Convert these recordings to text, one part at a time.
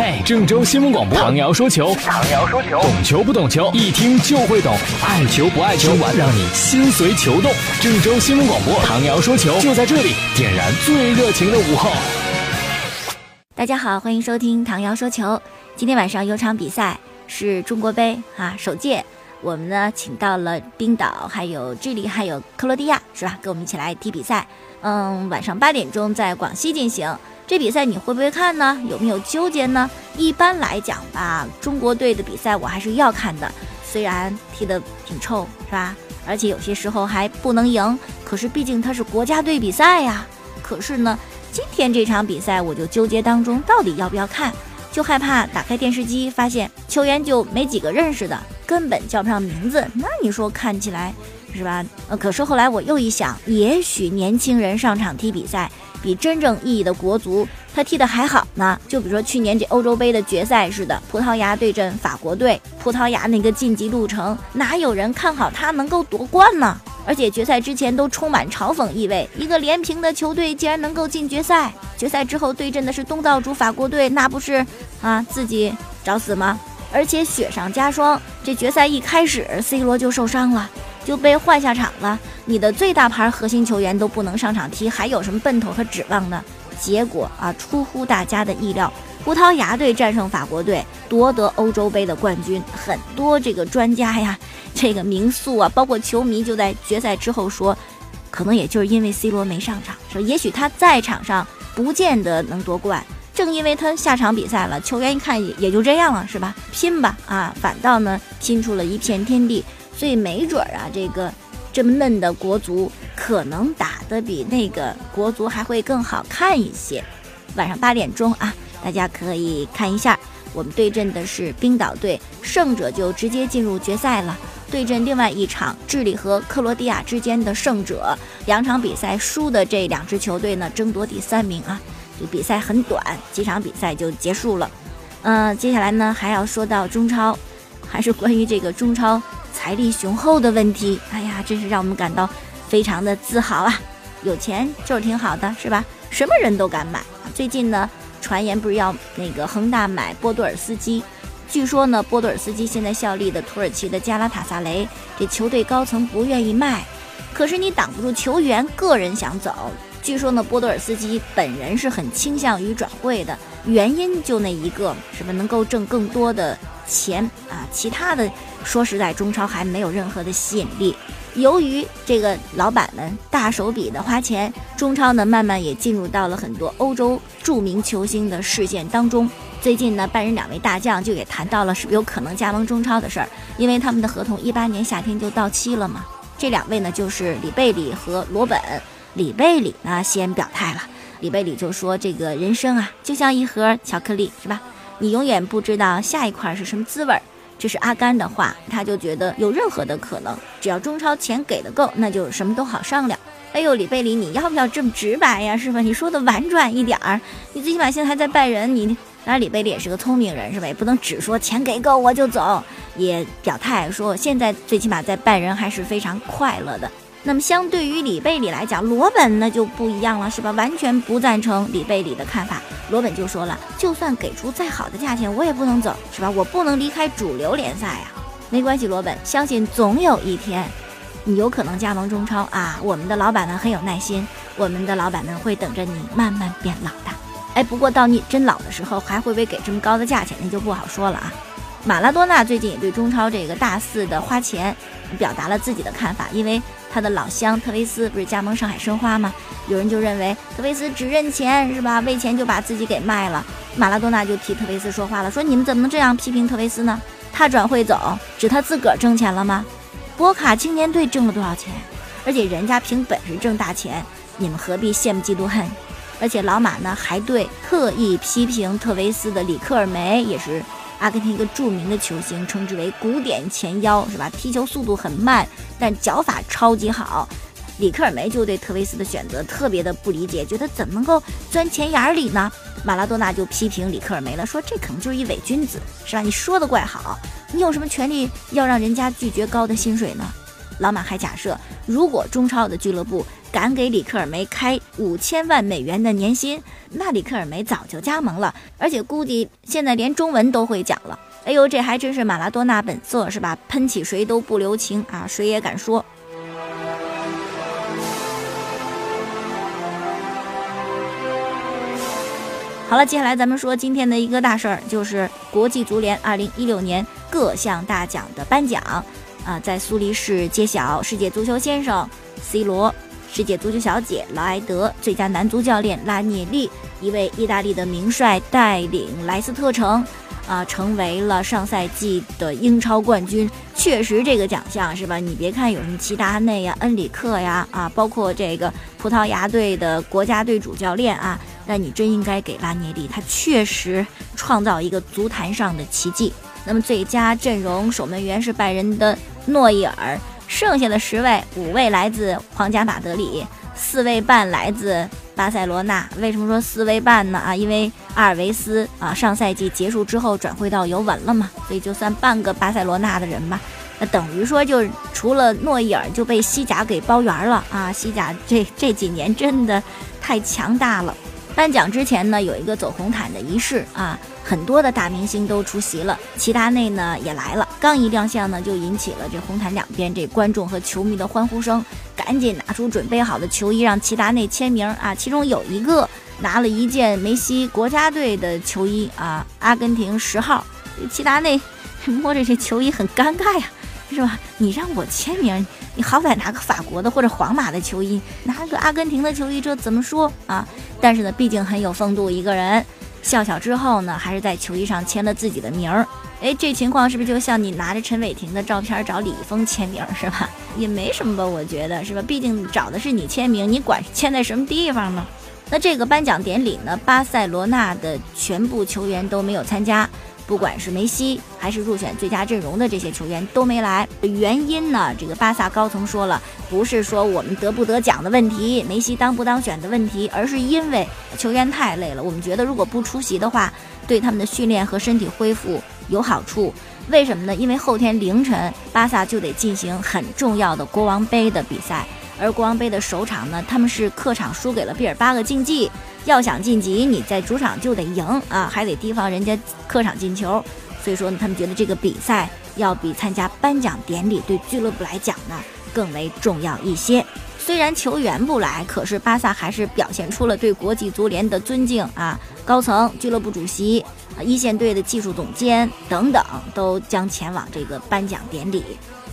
嘿，郑州新闻广播，唐瑶说球，唐瑶说球，懂球不懂球，一听就会懂，爱球不爱球，让你心随球动。郑州新闻广播，唐瑶说球，就在这里，点燃最热情的午后。大家好，欢迎收听唐瑶说球。今天晚上有场比赛是中国杯啊，首届。我们呢，请到了冰岛、还有智利、还有克罗地亚，是吧？跟我们一起来踢比赛。嗯，晚上八点钟在广西进行。这比赛你会不会看呢？有没有纠结呢？一般来讲吧，中国队的比赛我还是要看的，虽然踢得挺臭，是吧？而且有些时候还不能赢，可是毕竟它是国家队比赛呀。可是呢，今天这场比赛我就纠结当中，到底要不要看？就害怕打开电视机发现球员就没几个认识的。根本叫不上名字，那你说看起来是吧？呃，可是后来我又一想，也许年轻人上场踢比赛，比真正意义的国足他踢得还好呢。就比如说去年这欧洲杯的决赛似的，葡萄牙对阵法国队，葡萄牙那个晋级路程，哪有人看好他能够夺冠呢？而且决赛之前都充满嘲讽意味，一个连平的球队竟然能够进决赛，决赛之后对阵的是东道主法国队，那不是啊自己找死吗？而且雪上加霜，这决赛一开始，C 罗就受伤了，就被换下场了。你的最大牌核心球员都不能上场踢，还有什么奔头和指望呢？结果啊，出乎大家的意料，葡萄牙队战胜法国队，夺得欧洲杯的冠军。很多这个专家呀，这个名宿啊，包括球迷，就在决赛之后说，可能也就是因为 C 罗没上场，说也许他在场上不见得能夺冠。正因为他下场比赛了，球员一看也也就这样了，是吧？拼吧，啊，反倒呢拼出了一片天地。所以没准儿啊，这个这么嫩的国足可能打得比那个国足还会更好看一些。晚上八点钟啊，大家可以看一下，我们对阵的是冰岛队，胜者就直接进入决赛了。对阵另外一场智利和克罗地亚之间的胜者，两场比赛输的这两支球队呢，争夺第三名啊。就比赛很短，几场比赛就结束了。嗯，接下来呢还要说到中超，还是关于这个中超财力雄厚的问题。哎呀，真是让我们感到非常的自豪啊！有钱就是挺好的，是吧？什么人都敢买。最近呢，传言不是要那个恒大买波多尔斯基，据说呢，波多尔斯基现在效力的土耳其的加拉塔萨雷，这球队高层不愿意卖，可是你挡不住球员个人想走。据说呢，波多尔斯基本人是很倾向于转会的，原因就那一个，什么？能够挣更多的钱啊。其他的，说实在，中超还没有任何的吸引力。由于这个老板们大手笔的花钱，中超呢慢慢也进入到了很多欧洲著名球星的视线当中。最近呢，拜仁两位大将就也谈到了是有可能加盟中超的事儿，因为他们的合同一八年夏天就到期了嘛。这两位呢，就是里贝里和罗本。里贝里呢先表态了，里贝里就说：“这个人生啊，就像一盒巧克力，是吧？你永远不知道下一块是什么滋味儿。”这是阿甘的话，他就觉得有任何的可能，只要中超钱给的够，那就什么都好商量。哎呦，里贝里，你要不要这么直白呀？是吧？你说的婉转一点儿，你最起码现在还在拜仁，你当然里贝里也是个聪明人，是吧？也不能只说钱给够我就走，也表态说现在最起码在拜仁还是非常快乐的。那么相对于里贝里来讲，罗本那就不一样了，是吧？完全不赞成里贝里的看法。罗本就说了，就算给出再好的价钱，我也不能走，是吧？我不能离开主流联赛呀。没关系，罗本，相信总有一天，你有可能加盟中超啊。我们的老板们很有耐心，我们的老板们会等着你慢慢变老的。哎，不过到你真老的时候，还会不会给这么高的价钱，那就不好说了啊。马拉多纳最近也对中超这个大肆的花钱表达了自己的看法，因为。他的老乡特维斯不是加盟上海申花吗？有人就认为特维斯只认钱是吧？为钱就把自己给卖了。马拉多纳就替特维斯说话了，说你们怎么能这样批评特维斯呢？他转会走，指他自个儿挣钱了吗？博卡青年队挣了多少钱？而且人家凭本事挣大钱，你们何必羡慕嫉妒恨？而且老马呢还对特意批评特维斯的里克尔梅也是。阿根廷一个著名的球星，称之为“古典前腰”，是吧？踢球速度很慢，但脚法超级好。里克尔梅就对特维斯的选择特别的不理解，觉得怎么能够钻钱眼里呢？马拉多纳就批评里克尔梅了，说这可能就是一伪君子，是吧？你说的怪好，你有什么权利要让人家拒绝高的薪水呢？老马还假设，如果中超的俱乐部敢给里克尔梅开五千万美元的年薪，那里克尔梅早就加盟了，而且估计现在连中文都会讲了。哎呦，这还真是马拉多纳本色是吧？喷起谁都不留情啊，谁也敢说。好了，接下来咱们说今天的一个大事儿，就是国际足联二零一六年各项大奖的颁奖啊，在苏黎世揭晓，世界足球先生 C 罗，世界足球小姐劳埃德，最佳男足教练拉涅利，一位意大利的名帅带领莱斯特城啊，成为了上赛季的英超冠军。确实，这个奖项是吧？你别看有什么齐达内呀、恩里克呀啊，包括这个葡萄牙队的国家队主教练啊。但你真应该给拉涅利，他确实创造一个足坛上的奇迹。那么最佳阵容守门员是拜仁的诺伊尔，剩下的十位，五位来自皇家马德里，四位半来自巴塞罗那。为什么说四位半呢？啊，因为阿尔维斯啊，上赛季结束之后转会到尤文了嘛，所以就算半个巴塞罗那的人吧。那等于说，就除了诺伊尔就被西甲给包圆了啊！西甲这这几年真的太强大了。颁奖之前呢，有一个走红毯的仪式啊，很多的大明星都出席了，齐达内呢也来了。刚一亮相呢，就引起了这红毯两边这观众和球迷的欢呼声，赶紧拿出准备好的球衣让齐达内签名啊。其中有一个拿了一件梅西国家队的球衣啊，阿根廷十号。齐达内 摸着这球衣很尴尬呀。是吧？你让我签名，你好歹拿个法国的或者皇马的球衣，拿个阿根廷的球衣，这怎么说啊？但是呢，毕竟很有风度一个人，笑笑之后呢，还是在球衣上签了自己的名儿。哎，这情况是不是就像你拿着陈伟霆的照片找李易峰签名是吧？也没什么吧，我觉得是吧？毕竟找的是你签名，你管签在什么地方呢？那这个颁奖典礼呢，巴塞罗那的全部球员都没有参加。不管是梅西还是入选最佳阵容的这些球员都没来，原因呢？这个巴萨高层说了，不是说我们得不得奖的问题，梅西当不当选的问题，而是因为球员太累了。我们觉得如果不出席的话，对他们的训练和身体恢复有好处。为什么呢？因为后天凌晨巴萨就得进行很重要的国王杯的比赛，而国王杯的首场呢，他们是客场输给了毕尔巴鄂竞技。要想晋级，你在主场就得赢啊，还得提防人家客场进球。所以说呢，他们觉得这个比赛要比参加颁奖典礼对俱乐部来讲呢更为重要一些。虽然球员不来，可是巴萨还是表现出了对国际足联的尊敬啊。高层、俱乐部主席、一线队的技术总监等等都将前往这个颁奖典礼。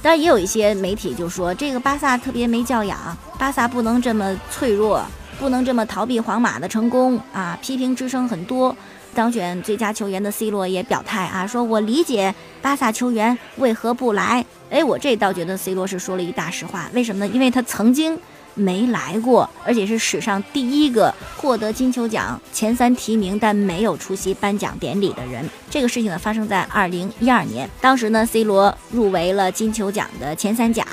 当然，也有一些媒体就说这个巴萨特别没教养，巴萨不能这么脆弱。不能这么逃避皇马的成功啊！批评之声很多。当选最佳球员的 C 罗也表态啊，说我理解巴萨球员为何不来。哎，我这倒觉得 C 罗是说了一大实话。为什么呢？因为他曾经没来过，而且是史上第一个获得金球奖前三提名但没有出席颁奖典礼的人。这个事情呢，发生在二零一二年，当时呢，C 罗入围了金球奖的前三甲。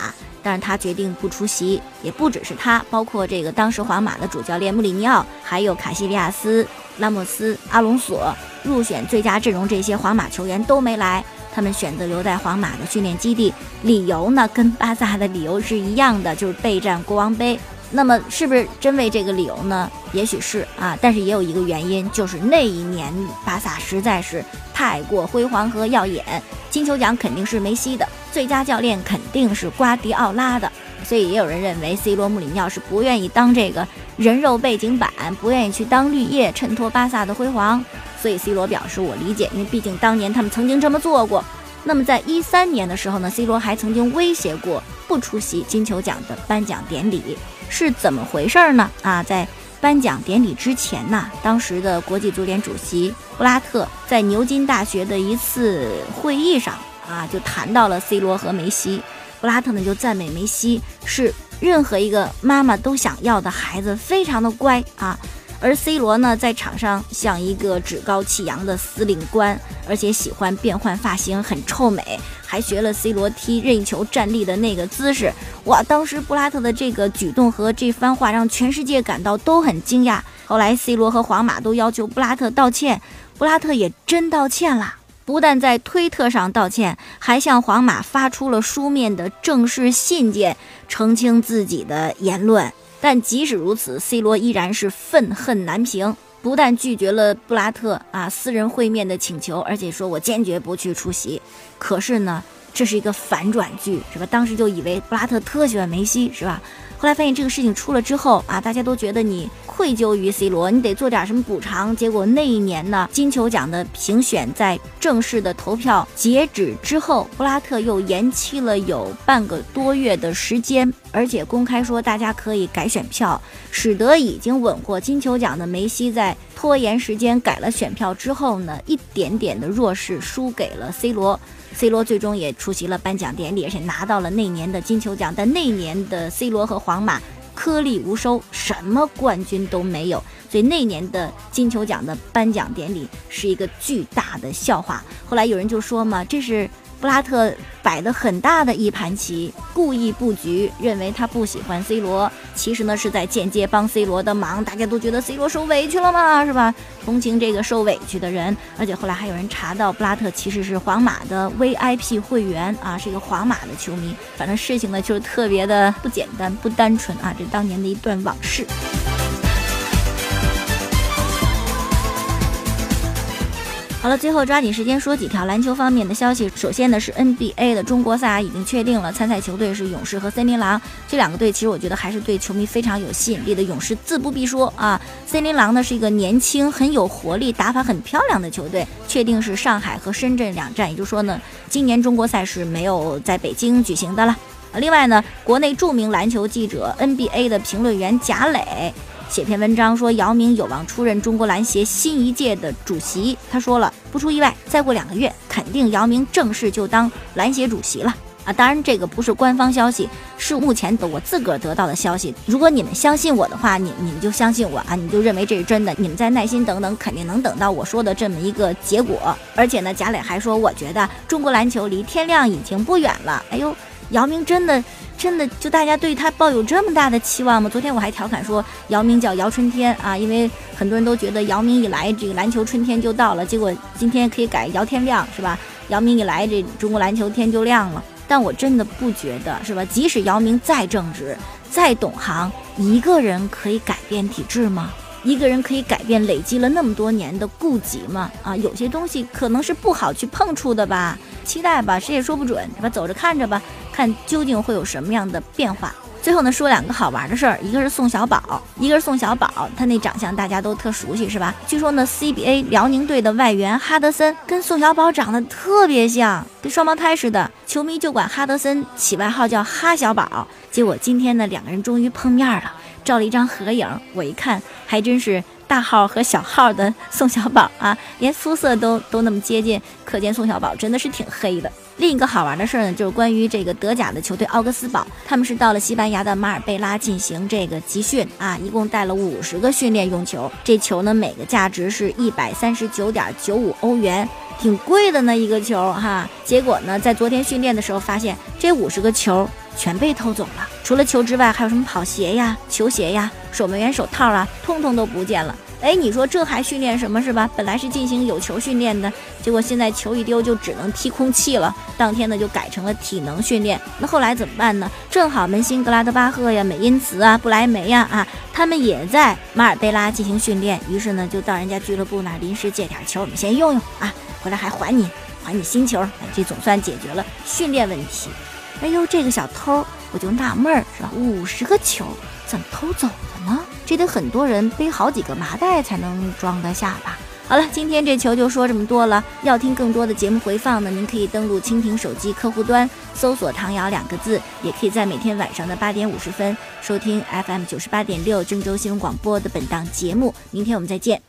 但是他决定不出席，也不只是他，包括这个当时皇马的主教练穆里尼奥，还有卡西利亚斯、拉莫斯、阿隆索入选最佳阵容，这些皇马球员都没来，他们选择留在皇马的训练基地，理由呢跟巴萨的理由是一样的，就是备战国王杯。那么是不是真为这个理由呢？也许是啊，但是也有一个原因，就是那一年巴萨实在是太过辉煌和耀眼，金球奖肯定是梅西的。最佳教练肯定是瓜迪奥拉的，所以也有人认为 C 罗、穆里尼奥是不愿意当这个人肉背景板，不愿意去当绿叶衬托巴萨的辉煌。所以 C 罗表示我理解，因为毕竟当年他们曾经这么做过。那么在一三年的时候呢，C 罗还曾经威胁过不出席金球奖的颁奖典礼，是怎么回事呢？啊，在颁奖典礼之前呢，当时的国际足联主席布拉特在牛津大学的一次会议上。啊，就谈到了 C 罗和梅西，布拉特呢就赞美梅西是任何一个妈妈都想要的孩子，非常的乖啊。而 C 罗呢，在场上像一个趾高气扬的司令官，而且喜欢变换发型，很臭美，还学了 C 罗踢任意球站立的那个姿势。哇，当时布拉特的这个举动和这番话让全世界感到都很惊讶。后来 C 罗和皇马都要求布拉特道歉，布拉特也真道歉了。不但在推特上道歉，还向皇马发出了书面的正式信件，澄清自己的言论。但即使如此，C 罗依然是愤恨难平，不但拒绝了布拉特啊私人会面的请求，而且说我坚决不去出席。可是呢，这是一个反转剧，是吧？当时就以为布拉特特喜欢梅西，是吧？后来发现这个事情出了之后啊，大家都觉得你愧疚于 C 罗，你得做点什么补偿。结果那一年呢，金球奖的评选在正式的投票截止之后，布拉特又延期了有半个多月的时间，而且公开说大家可以改选票，使得已经稳获金球奖的梅西在拖延时间改了选票之后呢，一点点的弱势输给了 C 罗。C 罗最终也出席了颁奖典礼，而且拿到了那年的金球奖。但那年的 C 罗和皇马颗粒无收，什么冠军都没有，所以那年的金球奖的颁奖典礼是一个巨大的笑话。后来有人就说嘛，这是。布拉特摆的很大的一盘棋，故意布局，认为他不喜欢 C 罗，其实呢是在间接帮 C 罗的忙。大家都觉得 C 罗受委屈了嘛，是吧？同情这个受委屈的人。而且后来还有人查到，布拉特其实是皇马的 VIP 会员啊，是一个皇马的球迷。反正事情呢就是特别的不简单、不单纯啊，这当年的一段往事。好了，最后抓紧时间说几条篮球方面的消息。首先呢是 NBA 的中国赛已经确定了，参赛球队是勇士和森林狼这两个队。其实我觉得还是对球迷非常有吸引力的。勇士自不必说啊，森林狼呢是一个年轻、很有活力、打法很漂亮的球队。确定是上海和深圳两站，也就是说呢，今年中国赛是没有在北京举行的了。另外呢，国内著名篮球记者 NBA 的评论员贾磊。写篇文章说姚明有望出任中国篮协新一届的主席。他说了，不出意外，再过两个月，肯定姚明正式就当篮协主席了啊！当然，这个不是官方消息，是目前的我自个儿得到的消息。如果你们相信我的话，你你们就相信我啊，你就认为这是真的。你们再耐心等等，肯定能等到我说的这么一个结果。而且呢，贾磊还说，我觉得中国篮球离天亮已经不远了。哎呦，姚明真的。真的就大家对他抱有这么大的期望吗？昨天我还调侃说姚明叫姚春天啊，因为很多人都觉得姚明一来这个篮球春天就到了，结果今天可以改姚天亮是吧？姚明一来这中国篮球天就亮了。但我真的不觉得是吧？即使姚明再正直、再懂行，一个人可以改变体制吗？一个人可以改变累积了那么多年的痼疾吗？啊，有些东西可能是不好去碰触的吧。期待吧，谁也说不准，是吧？走着看着吧，看究竟会有什么样的变化。最后呢，说两个好玩的事儿，一个是宋小宝，一个是宋小宝，他那长相大家都特熟悉，是吧？据说呢，CBA 辽宁队的外援哈德森跟宋小宝长得特别像，跟双胞胎似的，球迷就管哈德森起外号叫哈小宝。结果今天呢，两个人终于碰面了，照了一张合影，我一看还真是。大号和小号的宋小宝啊，连肤色都都那么接近，可见宋小宝真的是挺黑的。另一个好玩的事儿呢，就是关于这个德甲的球队奥格斯堡，他们是到了西班牙的马尔贝拉进行这个集训啊，一共带了五十个训练用球，这球呢每个价值是一百三十九点九五欧元，挺贵的呢一个球哈。结果呢，在昨天训练的时候发现，这五十个球全被偷走了，除了球之外，还有什么跑鞋呀、球鞋呀。守门员手套啊，通通都不见了。哎，你说这还训练什么是吧？本来是进行有球训练的，结果现在球一丢就只能踢空气了。当天呢就改成了体能训练。那后来怎么办呢？正好门兴格拉德巴赫呀、美因茨啊、布莱梅呀啊，他们也在马尔贝拉进行训练。于是呢就到人家俱乐部那临时借点球，我们先用用啊，回来还还你，还你新球。这总算解决了训练问题。哎呦，这个小偷我就纳闷儿是吧？五十个球。怎么偷走的？这得很多人背好几个麻袋才能装得下吧。好了，今天这球就说这么多了。要听更多的节目回放呢，您可以登录蜻蜓手机客户端，搜索“唐瑶”两个字，也可以在每天晚上的八点五十分收听 FM 九十八点六郑州新闻广播的本档节目。明天我们再见。